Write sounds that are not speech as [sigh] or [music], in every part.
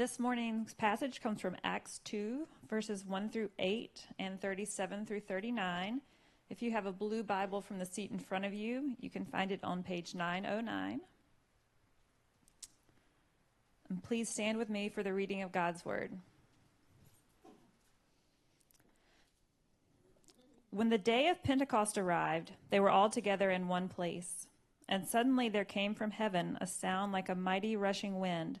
This morning's passage comes from Acts 2, verses 1 through 8 and 37 through 39. If you have a blue Bible from the seat in front of you, you can find it on page 909. And please stand with me for the reading of God's Word. When the day of Pentecost arrived, they were all together in one place. And suddenly there came from heaven a sound like a mighty rushing wind,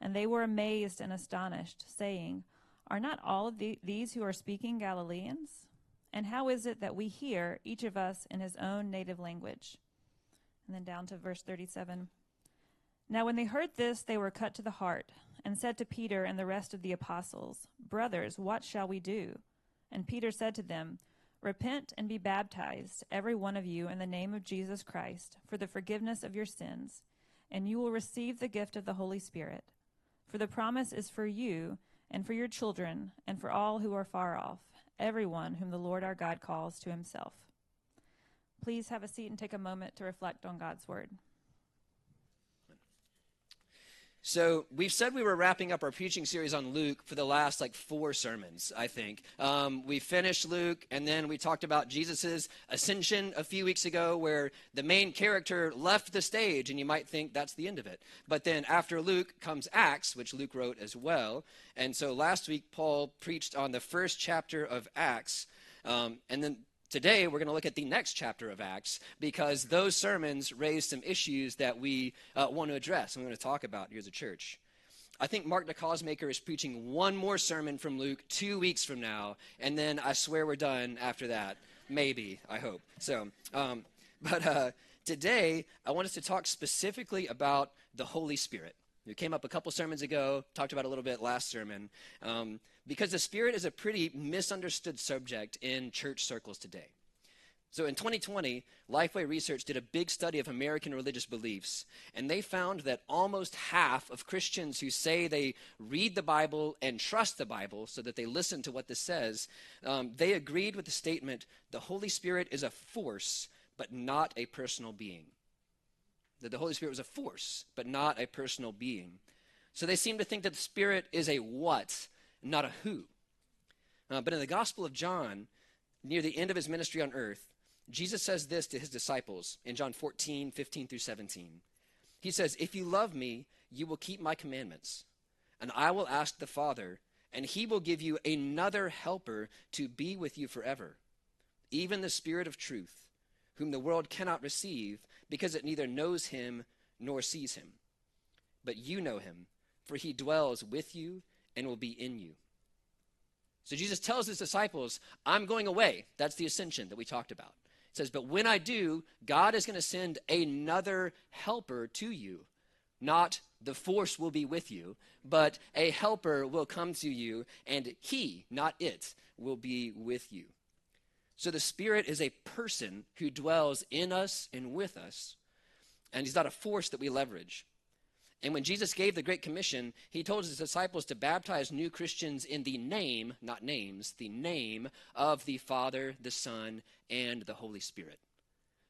And they were amazed and astonished, saying, Are not all of the, these who are speaking Galileans? And how is it that we hear, each of us, in his own native language? And then down to verse 37. Now, when they heard this, they were cut to the heart, and said to Peter and the rest of the apostles, Brothers, what shall we do? And Peter said to them, Repent and be baptized, every one of you, in the name of Jesus Christ, for the forgiveness of your sins, and you will receive the gift of the Holy Spirit. For the promise is for you, and for your children, and for all who are far off everyone whom the Lord our God calls to himself. Please have a seat and take a moment to reflect on God's word. So we've said we were wrapping up our preaching series on Luke for the last like four sermons, I think. Um, we finished Luke, and then we talked about Jesus' ascension a few weeks ago, where the main character left the stage, and you might think that's the end of it. But then after Luke comes Acts, which Luke wrote as well. And so last week Paul preached on the first chapter of Acts, um, and then Today, we're going to look at the next chapter of Acts because those sermons raise some issues that we uh, want to address and we're going to talk about here as a church. I think Mark the Causemaker is preaching one more sermon from Luke two weeks from now, and then I swear we're done after that. Maybe, I hope. So, um, [laughs] but uh, today, I want us to talk specifically about the Holy Spirit. It came up a couple sermons ago, talked about a little bit last sermon. Um, because the Spirit is a pretty misunderstood subject in church circles today. So in 2020, Lifeway Research did a big study of American religious beliefs, and they found that almost half of Christians who say they read the Bible and trust the Bible so that they listen to what this says, um, they agreed with the statement the Holy Spirit is a force, but not a personal being. That the Holy Spirit was a force, but not a personal being. So they seem to think that the Spirit is a what, not a who. Uh, but in the Gospel of John, near the end of his ministry on earth, Jesus says this to his disciples in John 14, 15 through 17. He says, If you love me, you will keep my commandments, and I will ask the Father, and he will give you another helper to be with you forever, even the Spirit of truth, whom the world cannot receive, because it neither knows him nor sees him. But you know him, for he dwells with you and will be in you. So Jesus tells his disciples, I'm going away. That's the ascension that we talked about. It says, But when I do, God is going to send another helper to you. Not the force will be with you, but a helper will come to you, and he, not it, will be with you. So the Spirit is a person who dwells in us and with us, and he's not a force that we leverage. And when Jesus gave the Great Commission, he told his disciples to baptize new Christians in the name, not names, the name of the Father, the Son, and the Holy Spirit.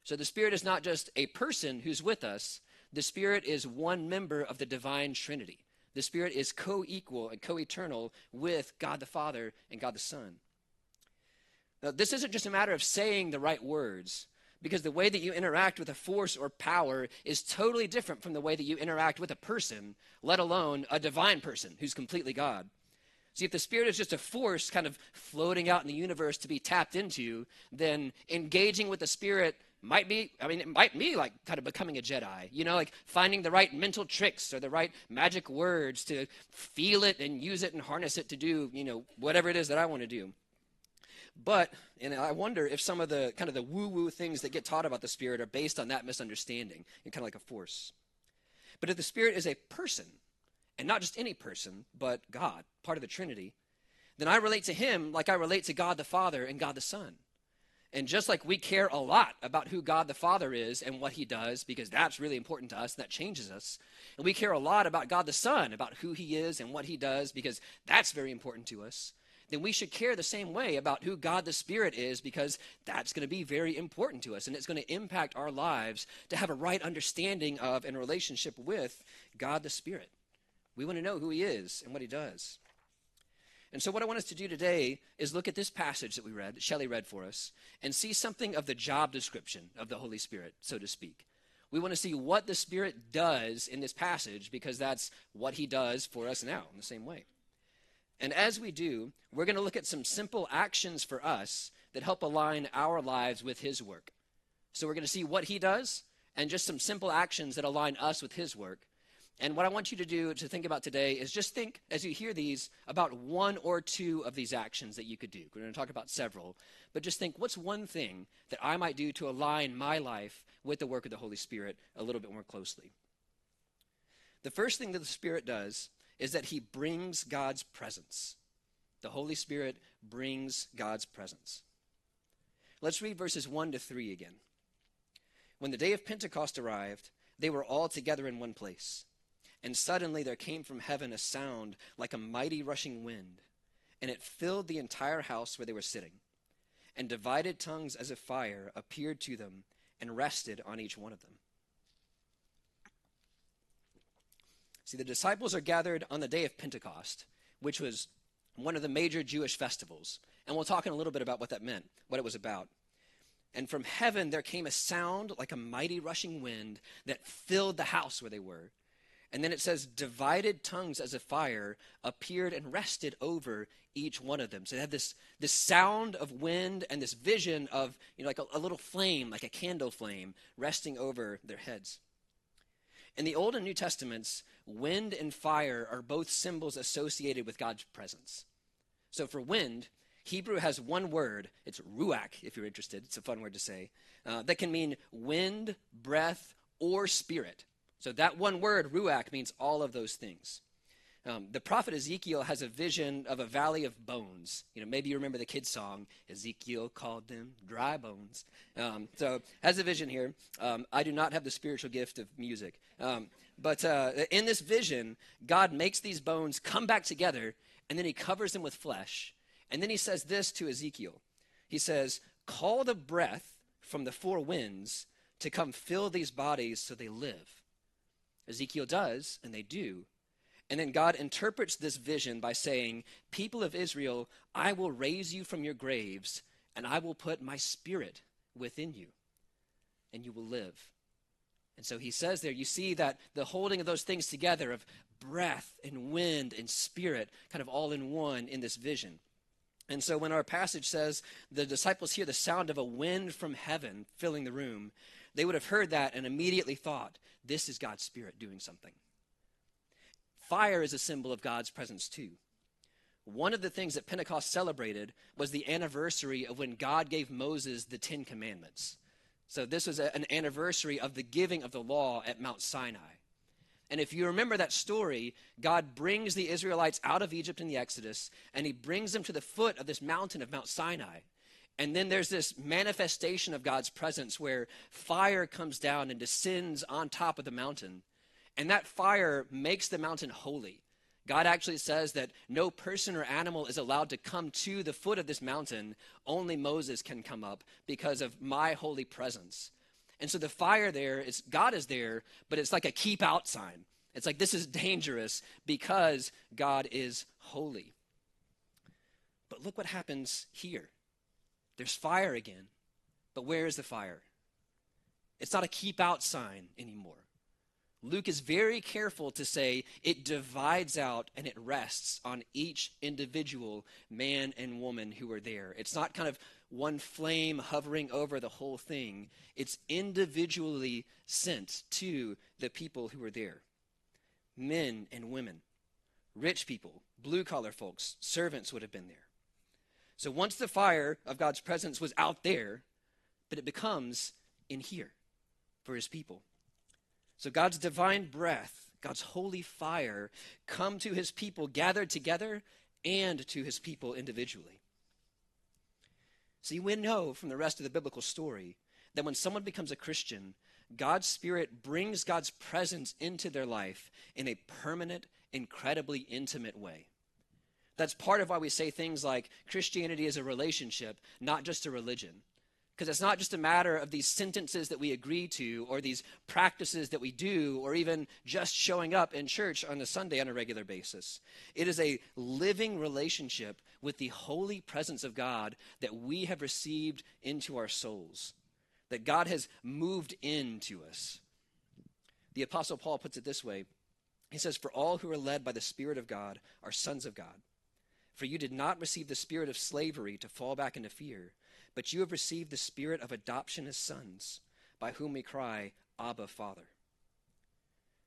So the Spirit is not just a person who's with us, the Spirit is one member of the divine Trinity. The Spirit is co equal and co eternal with God the Father and God the Son. Now, this isn't just a matter of saying the right words because the way that you interact with a force or power is totally different from the way that you interact with a person, let alone a divine person who's completely God. See, if the Spirit is just a force kind of floating out in the universe to be tapped into, then engaging with the Spirit might be, I mean, it might be like kind of becoming a Jedi, you know, like finding the right mental tricks or the right magic words to feel it and use it and harness it to do, you know, whatever it is that I want to do. But, and I wonder if some of the kind of the woo woo things that get taught about the Spirit are based on that misunderstanding and kind of like a force. But if the Spirit is a person, and not just any person, but God, part of the Trinity, then I relate to him like I relate to God the Father and God the Son. And just like we care a lot about who God the Father is and what he does, because that's really important to us, and that changes us, and we care a lot about God the Son, about who he is and what he does, because that's very important to us, then we should care the same way about who God the Spirit is, because that's going to be very important to us, and it's going to impact our lives to have a right understanding of and relationship with God the Spirit. We want to know who he is and what he does. And so, what I want us to do today is look at this passage that we read, that Shelley read for us, and see something of the job description of the Holy Spirit, so to speak. We want to see what the Spirit does in this passage because that's what He does for us now in the same way. And as we do, we're going to look at some simple actions for us that help align our lives with His work. So, we're going to see what He does and just some simple actions that align us with His work. And what I want you to do to think about today is just think, as you hear these, about one or two of these actions that you could do. We're going to talk about several, but just think what's one thing that I might do to align my life with the work of the Holy Spirit a little bit more closely? The first thing that the Spirit does is that He brings God's presence. The Holy Spirit brings God's presence. Let's read verses 1 to 3 again. When the day of Pentecost arrived, they were all together in one place. And suddenly there came from heaven a sound like a mighty rushing wind, and it filled the entire house where they were sitting. And divided tongues as of fire appeared to them and rested on each one of them. See, the disciples are gathered on the day of Pentecost, which was one of the major Jewish festivals. And we'll talk in a little bit about what that meant, what it was about. And from heaven there came a sound like a mighty rushing wind that filled the house where they were. And then it says, divided tongues as a fire appeared and rested over each one of them. So they had this, this sound of wind and this vision of, you know, like a, a little flame, like a candle flame, resting over their heads. In the Old and New Testaments, wind and fire are both symbols associated with God's presence. So for wind, Hebrew has one word. It's ruach, if you're interested. It's a fun word to say. Uh, that can mean wind, breath, or spirit. So that one word, ruach, means all of those things. Um, the prophet Ezekiel has a vision of a valley of bones. You know, maybe you remember the kids' song, Ezekiel called them dry bones. Um, so has a vision here. Um, I do not have the spiritual gift of music. Um, but uh, in this vision, God makes these bones come back together, and then he covers them with flesh. And then he says this to Ezekiel. He says, call the breath from the four winds to come fill these bodies so they live. Ezekiel does, and they do. And then God interprets this vision by saying, People of Israel, I will raise you from your graves, and I will put my spirit within you, and you will live. And so he says there, you see that the holding of those things together of breath and wind and spirit, kind of all in one in this vision. And so when our passage says the disciples hear the sound of a wind from heaven filling the room, they would have heard that and immediately thought, this is God's Spirit doing something. Fire is a symbol of God's presence too. One of the things that Pentecost celebrated was the anniversary of when God gave Moses the Ten Commandments. So this was a, an anniversary of the giving of the law at Mount Sinai. And if you remember that story, God brings the Israelites out of Egypt in the Exodus, and he brings them to the foot of this mountain of Mount Sinai. And then there's this manifestation of God's presence where fire comes down and descends on top of the mountain. And that fire makes the mountain holy. God actually says that no person or animal is allowed to come to the foot of this mountain. Only Moses can come up because of my holy presence. And so the fire there is, God is there, but it's like a keep out sign. It's like this is dangerous because God is holy. But look what happens here. There's fire again. But where is the fire? It's not a keep out sign anymore. Luke is very careful to say it divides out and it rests on each individual man and woman who are there. It's not kind of one flame hovering over the whole thing, it's individually sent to the people who are there men and women, rich people, blue collar folks, servants would have been there. So once the fire of God's presence was out there, but it becomes in here for his people. So God's divine breath, God's holy fire come to his people gathered together and to his people individually. See, we know from the rest of the biblical story that when someone becomes a Christian, God's Spirit brings God's presence into their life in a permanent, incredibly intimate way. That's part of why we say things like Christianity is a relationship, not just a religion. Because it's not just a matter of these sentences that we agree to, or these practices that we do, or even just showing up in church on a Sunday on a regular basis. It is a living relationship with the holy presence of God that we have received into our souls, that God has moved into us. The Apostle Paul puts it this way He says, For all who are led by the Spirit of God are sons of God. For you did not receive the spirit of slavery to fall back into fear but you have received the spirit of adoption as sons, by whom we cry, Abba, Father.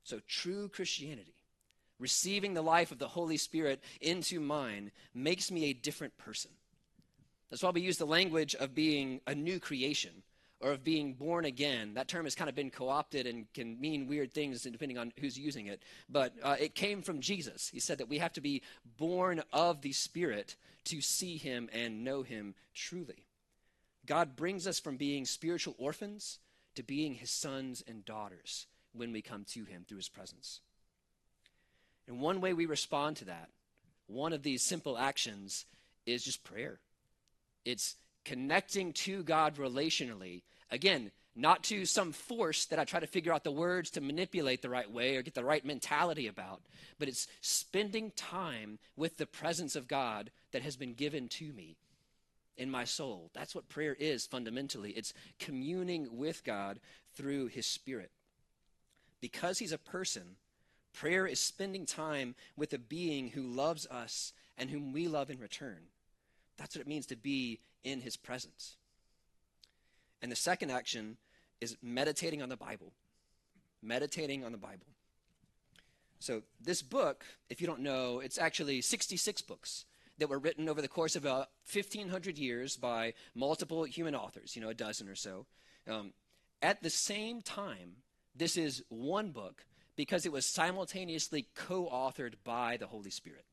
So, true Christianity, receiving the life of the Holy Spirit into mine, makes me a different person. That's why we use the language of being a new creation or of being born again. That term has kind of been co opted and can mean weird things depending on who's using it. But uh, it came from Jesus. He said that we have to be born of the Spirit to see Him and know Him truly. God brings us from being spiritual orphans to being his sons and daughters when we come to him through his presence. And one way we respond to that, one of these simple actions, is just prayer. It's connecting to God relationally. Again, not to some force that I try to figure out the words to manipulate the right way or get the right mentality about, but it's spending time with the presence of God that has been given to me in my soul. That's what prayer is fundamentally. It's communing with God through His Spirit. Because He's a person, prayer is spending time with a being who loves us and whom we love in return. That's what it means to be in His presence. And the second action is meditating on the Bible. Meditating on the Bible. So, this book, if you don't know, it's actually 66 books that were written over the course of about 1,500 years by multiple human authors, you know, a dozen or so. Um, at the same time, this is one book because it was simultaneously co authored by the Holy Spirit.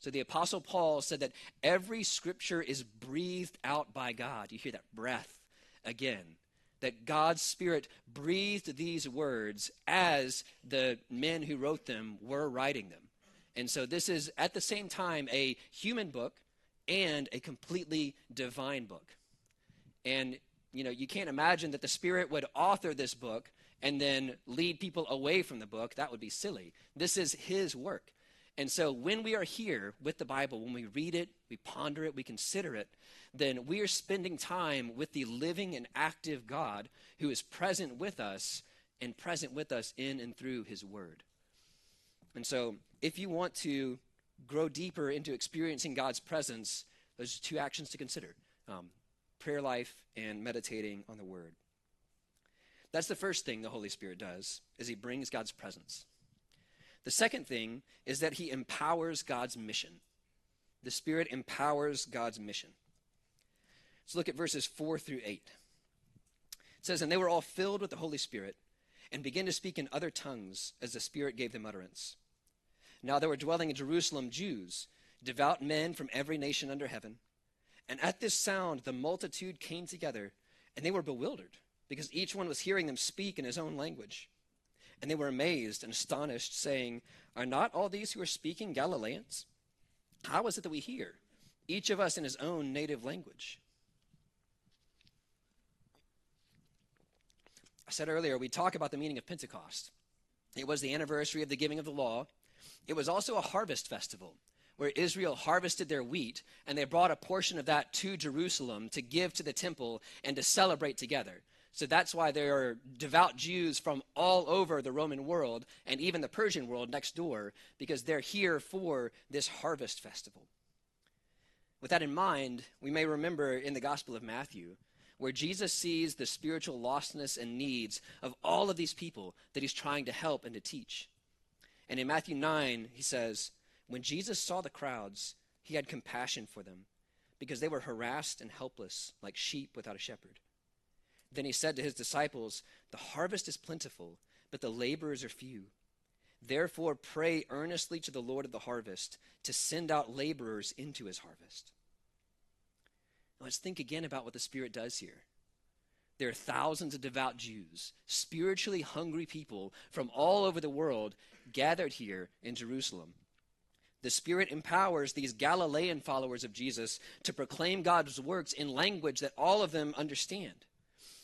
So the Apostle Paul said that every scripture is breathed out by God. You hear that breath again. That God's Spirit breathed these words as the men who wrote them were writing them. And so this is at the same time a human book and a completely divine book. And you know, you can't imagine that the Spirit would author this book and then lead people away from the book. That would be silly. This is his work. And so when we are here with the Bible, when we read it, we ponder it, we consider it, then we are spending time with the living and active God who is present with us and present with us in and through his word. And so, if you want to grow deeper into experiencing God's presence, there's two actions to consider um, prayer life and meditating on the Word. That's the first thing the Holy Spirit does, is he brings God's presence. The second thing is that he empowers God's mission. The Spirit empowers God's mission. Let's look at verses 4 through 8. It says, And they were all filled with the Holy Spirit and began to speak in other tongues as the Spirit gave them utterance. Now there were dwelling in Jerusalem Jews, devout men from every nation under heaven. And at this sound, the multitude came together, and they were bewildered, because each one was hearing them speak in his own language. And they were amazed and astonished, saying, Are not all these who are speaking Galileans? How is it that we hear, each of us in his own native language? I said earlier, we talk about the meaning of Pentecost. It was the anniversary of the giving of the law. It was also a harvest festival where Israel harvested their wheat and they brought a portion of that to Jerusalem to give to the temple and to celebrate together. So that's why there are devout Jews from all over the Roman world and even the Persian world next door because they're here for this harvest festival. With that in mind, we may remember in the Gospel of Matthew where Jesus sees the spiritual lostness and needs of all of these people that he's trying to help and to teach. And in Matthew 9, he says, When Jesus saw the crowds, he had compassion for them because they were harassed and helpless like sheep without a shepherd. Then he said to his disciples, The harvest is plentiful, but the laborers are few. Therefore, pray earnestly to the Lord of the harvest to send out laborers into his harvest. Let's think again about what the Spirit does here. There are thousands of devout Jews, spiritually hungry people from all over the world gathered here in Jerusalem. The Spirit empowers these Galilean followers of Jesus to proclaim God's works in language that all of them understand.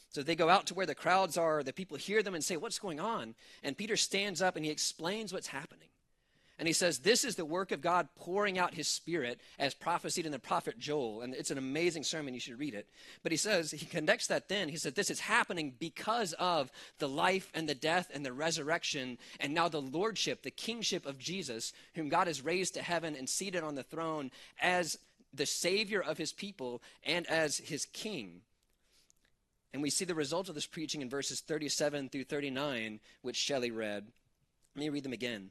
So they go out to where the crowds are, the people hear them and say, What's going on? And Peter stands up and he explains what's happening. And he says, This is the work of God pouring out his spirit as prophesied in the prophet Joel. And it's an amazing sermon. You should read it. But he says, he connects that then. He said, This is happening because of the life and the death and the resurrection and now the lordship, the kingship of Jesus, whom God has raised to heaven and seated on the throne as the savior of his people and as his king. And we see the result of this preaching in verses 37 through 39, which Shelley read. Let me read them again.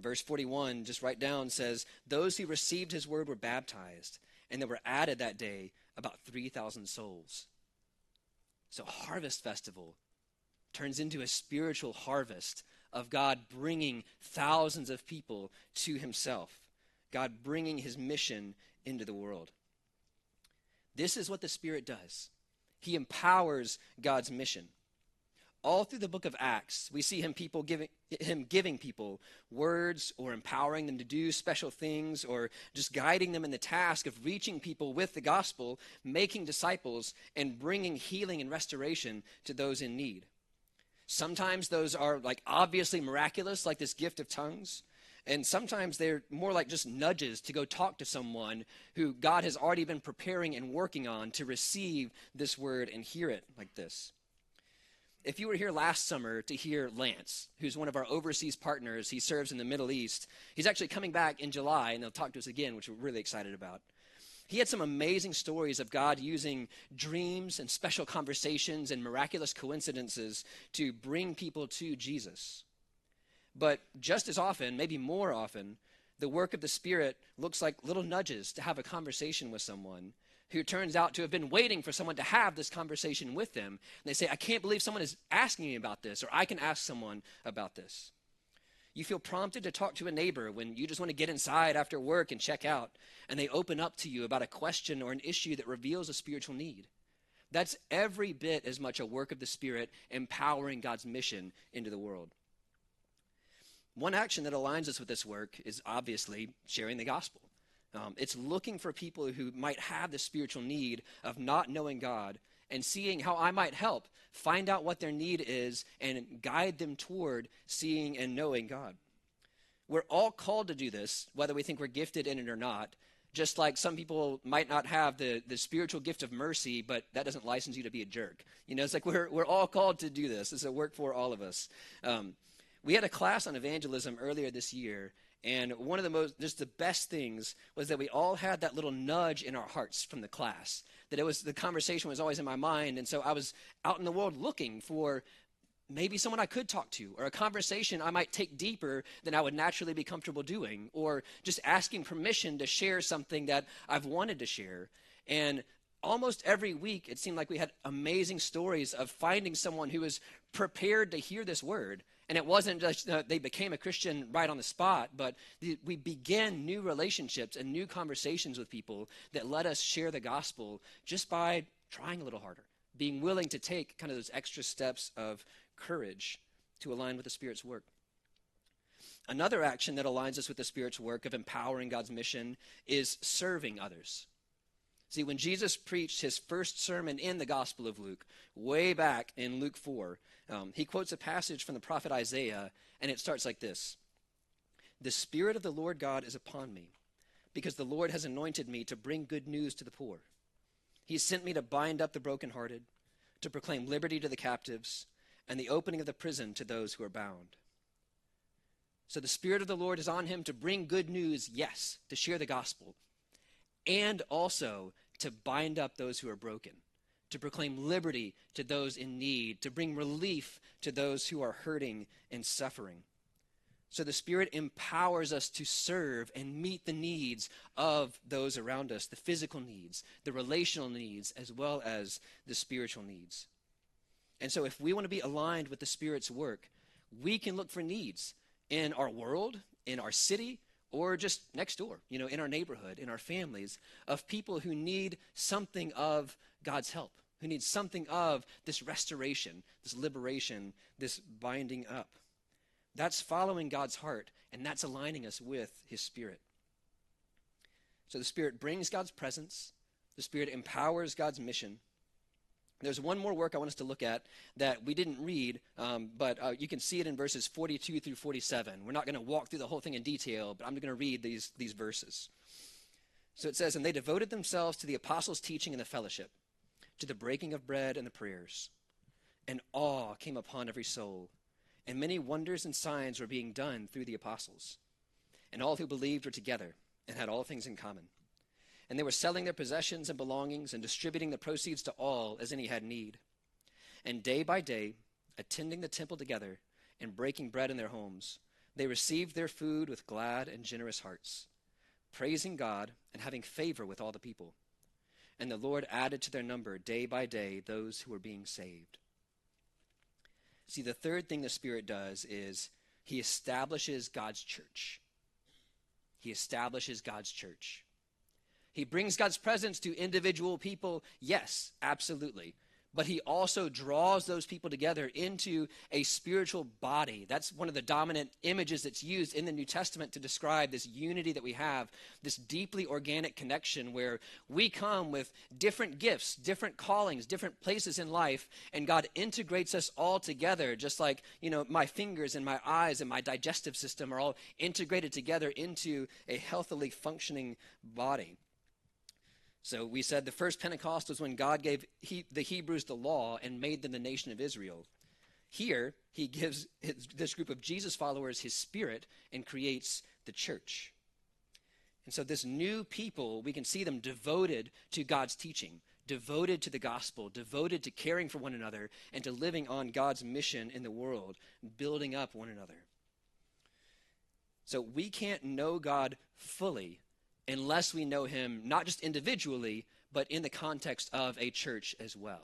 Verse 41, just right down, says, Those who received his word were baptized, and there were added that day about 3,000 souls. So, Harvest Festival turns into a spiritual harvest of God bringing thousands of people to himself, God bringing his mission into the world. This is what the Spirit does. He empowers God's mission all through the book of acts we see him people giving him giving people words or empowering them to do special things or just guiding them in the task of reaching people with the gospel making disciples and bringing healing and restoration to those in need. Sometimes those are like obviously miraculous like this gift of tongues. And sometimes they're more like just nudges to go talk to someone who God has already been preparing and working on to receive this word and hear it like this if you were here last summer to hear Lance, who's one of our overseas partners, he serves in the Middle East. He's actually coming back in July, and they'll talk to us again, which we're really excited about. He had some amazing stories of God using dreams and special conversations and miraculous coincidences to bring people to Jesus. But just as often, maybe more often, the work of the Spirit looks like little nudges to have a conversation with someone who turns out to have been waiting for someone to have this conversation with them. And they say, I can't believe someone is asking me about this, or I can ask someone about this. You feel prompted to talk to a neighbor when you just want to get inside after work and check out, and they open up to you about a question or an issue that reveals a spiritual need. That's every bit as much a work of the Spirit empowering God's mission into the world. One action that aligns us with this work is obviously sharing the gospel. Um, it's looking for people who might have the spiritual need of not knowing God and seeing how I might help find out what their need is and guide them toward seeing and knowing God. We're all called to do this, whether we think we're gifted in it or not. Just like some people might not have the, the spiritual gift of mercy, but that doesn't license you to be a jerk. You know, it's like we're, we're all called to do this. It's a work for all of us. Um, we had a class on evangelism earlier this year, and one of the most, just the best things was that we all had that little nudge in our hearts from the class. That it was, the conversation was always in my mind. And so I was out in the world looking for maybe someone I could talk to, or a conversation I might take deeper than I would naturally be comfortable doing, or just asking permission to share something that I've wanted to share. And almost every week, it seemed like we had amazing stories of finding someone who was prepared to hear this word and it wasn't just uh, they became a Christian right on the spot, but we began new relationships and new conversations with people that let us share the gospel just by trying a little harder, being willing to take kind of those extra steps of courage to align with the Spirit's work. Another action that aligns us with the Spirit's work of empowering God's mission is serving others. See, when Jesus preached his first sermon in the Gospel of Luke, way back in Luke 4, um, he quotes a passage from the prophet Isaiah, and it starts like this The Spirit of the Lord God is upon me, because the Lord has anointed me to bring good news to the poor. He sent me to bind up the brokenhearted, to proclaim liberty to the captives, and the opening of the prison to those who are bound. So the Spirit of the Lord is on him to bring good news, yes, to share the gospel, and also to bind up those who are broken, to proclaim liberty to those in need, to bring relief to those who are hurting and suffering. So the Spirit empowers us to serve and meet the needs of those around us the physical needs, the relational needs, as well as the spiritual needs. And so if we want to be aligned with the Spirit's work, we can look for needs in our world, in our city, or just next door, you know, in our neighborhood, in our families, of people who need something of God's help, who need something of this restoration, this liberation, this binding up. That's following God's heart, and that's aligning us with His Spirit. So the Spirit brings God's presence, the Spirit empowers God's mission, there's one more work I want us to look at that we didn't read, um, but uh, you can see it in verses 42 through 47. We're not going to walk through the whole thing in detail, but I'm going to read these, these verses. So it says, And they devoted themselves to the apostles' teaching and the fellowship, to the breaking of bread and the prayers. And awe came upon every soul, and many wonders and signs were being done through the apostles. And all who believed were together and had all things in common and they were selling their possessions and belongings and distributing the proceeds to all as any had need. And day by day, attending the temple together and breaking bread in their homes, they received their food with glad and generous hearts, praising God and having favor with all the people. And the Lord added to their number day by day those who were being saved. See, the third thing the Spirit does is he establishes God's church. He establishes God's church. He brings God's presence to individual people, yes, absolutely. But he also draws those people together into a spiritual body. That's one of the dominant images that's used in the New Testament to describe this unity that we have, this deeply organic connection where we come with different gifts, different callings, different places in life, and God integrates us all together, just like, you know, my fingers and my eyes and my digestive system are all integrated together into a healthily functioning body. So we said the first Pentecost was when God gave he, the Hebrews the law and made them the nation of Israel. Here, he gives his, this group of Jesus followers his spirit and creates the church. And so, this new people, we can see them devoted to God's teaching, devoted to the gospel, devoted to caring for one another, and to living on God's mission in the world, building up one another. So, we can't know God fully unless we know him not just individually, but in the context of a church as well.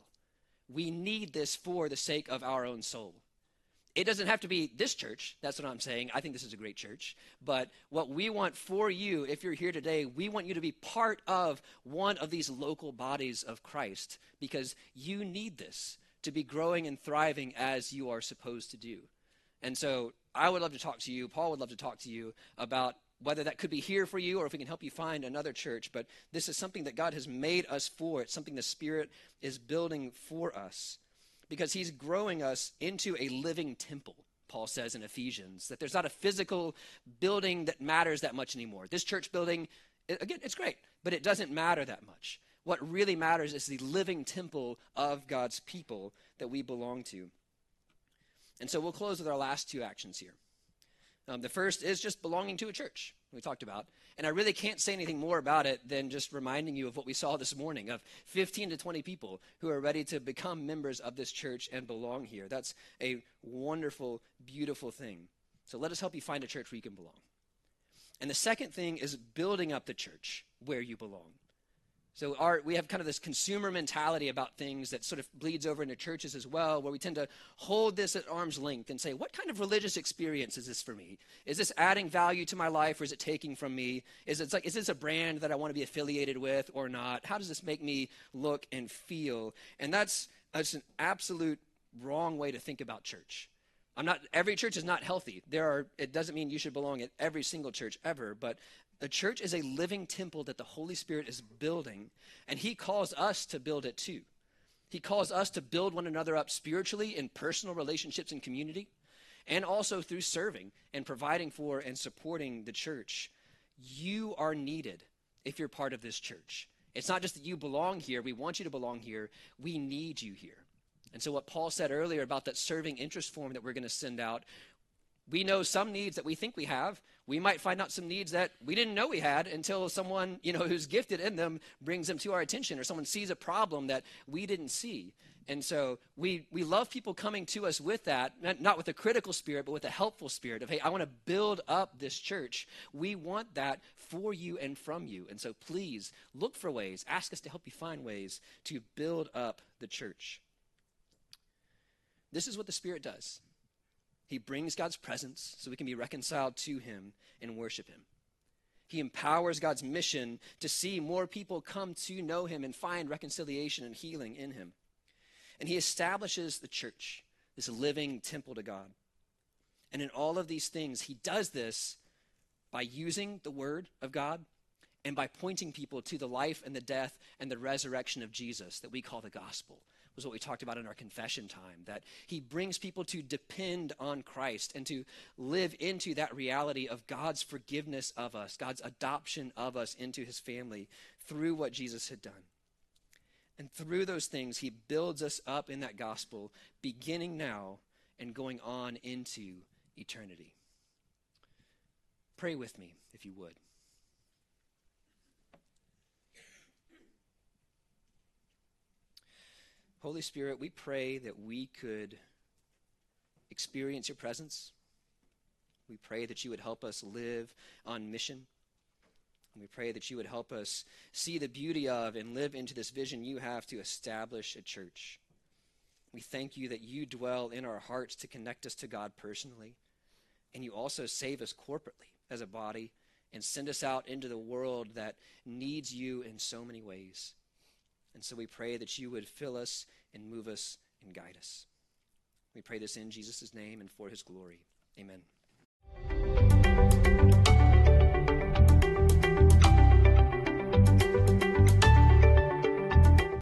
We need this for the sake of our own soul. It doesn't have to be this church. That's what I'm saying. I think this is a great church. But what we want for you, if you're here today, we want you to be part of one of these local bodies of Christ because you need this to be growing and thriving as you are supposed to do. And so I would love to talk to you. Paul would love to talk to you about whether that could be here for you or if we can help you find another church. But this is something that God has made us for. It's something the Spirit is building for us because He's growing us into a living temple. Paul says in Ephesians that there's not a physical building that matters that much anymore. This church building, again, it's great, but it doesn't matter that much. What really matters is the living temple of God's people that we belong to. And so we'll close with our last two actions here. Um, the first is just belonging to a church, we talked about. And I really can't say anything more about it than just reminding you of what we saw this morning of 15 to 20 people who are ready to become members of this church and belong here. That's a wonderful, beautiful thing. So let us help you find a church where you can belong. And the second thing is building up the church where you belong. So our, we have kind of this consumer mentality about things that sort of bleeds over into churches as well, where we tend to hold this at arm's length and say, what kind of religious experience is this for me? Is this adding value to my life or is it taking from me? Is it like, is this a brand that I want to be affiliated with or not? How does this make me look and feel? And that's, that's an absolute wrong way to think about church. I'm not every church is not healthy. There are it doesn't mean you should belong at every single church ever, but the church is a living temple that the Holy Spirit is building, and He calls us to build it too. He calls us to build one another up spiritually in personal relationships and community, and also through serving and providing for and supporting the church. You are needed if you're part of this church. It's not just that you belong here, we want you to belong here, we need you here. And so, what Paul said earlier about that serving interest form that we're going to send out, we know some needs that we think we have. We might find out some needs that we didn't know we had until someone, you know, [laughs] who's gifted in them brings them to our attention or someone sees a problem that we didn't see. And so we, we love people coming to us with that, not with a critical spirit, but with a helpful spirit of, hey, I want to build up this church. We want that for you and from you. And so please look for ways, ask us to help you find ways to build up the church. This is what the Spirit does. He brings God's presence so we can be reconciled to Him and worship Him. He empowers God's mission to see more people come to know Him and find reconciliation and healing in Him. And He establishes the church, this living temple to God. And in all of these things, He does this by using the Word of God and by pointing people to the life and the death and the resurrection of Jesus that we call the gospel was what we talked about in our confession time that he brings people to depend on Christ and to live into that reality of God's forgiveness of us, God's adoption of us into his family through what Jesus had done. And through those things, he builds us up in that gospel, beginning now and going on into eternity. Pray with me, if you would. Holy Spirit, we pray that we could experience your presence. We pray that you would help us live on mission. And we pray that you would help us see the beauty of and live into this vision you have to establish a church. We thank you that you dwell in our hearts to connect us to God personally. And you also save us corporately as a body and send us out into the world that needs you in so many ways. And so we pray that you would fill us and move us and guide us. We pray this in Jesus' name and for his glory. Amen.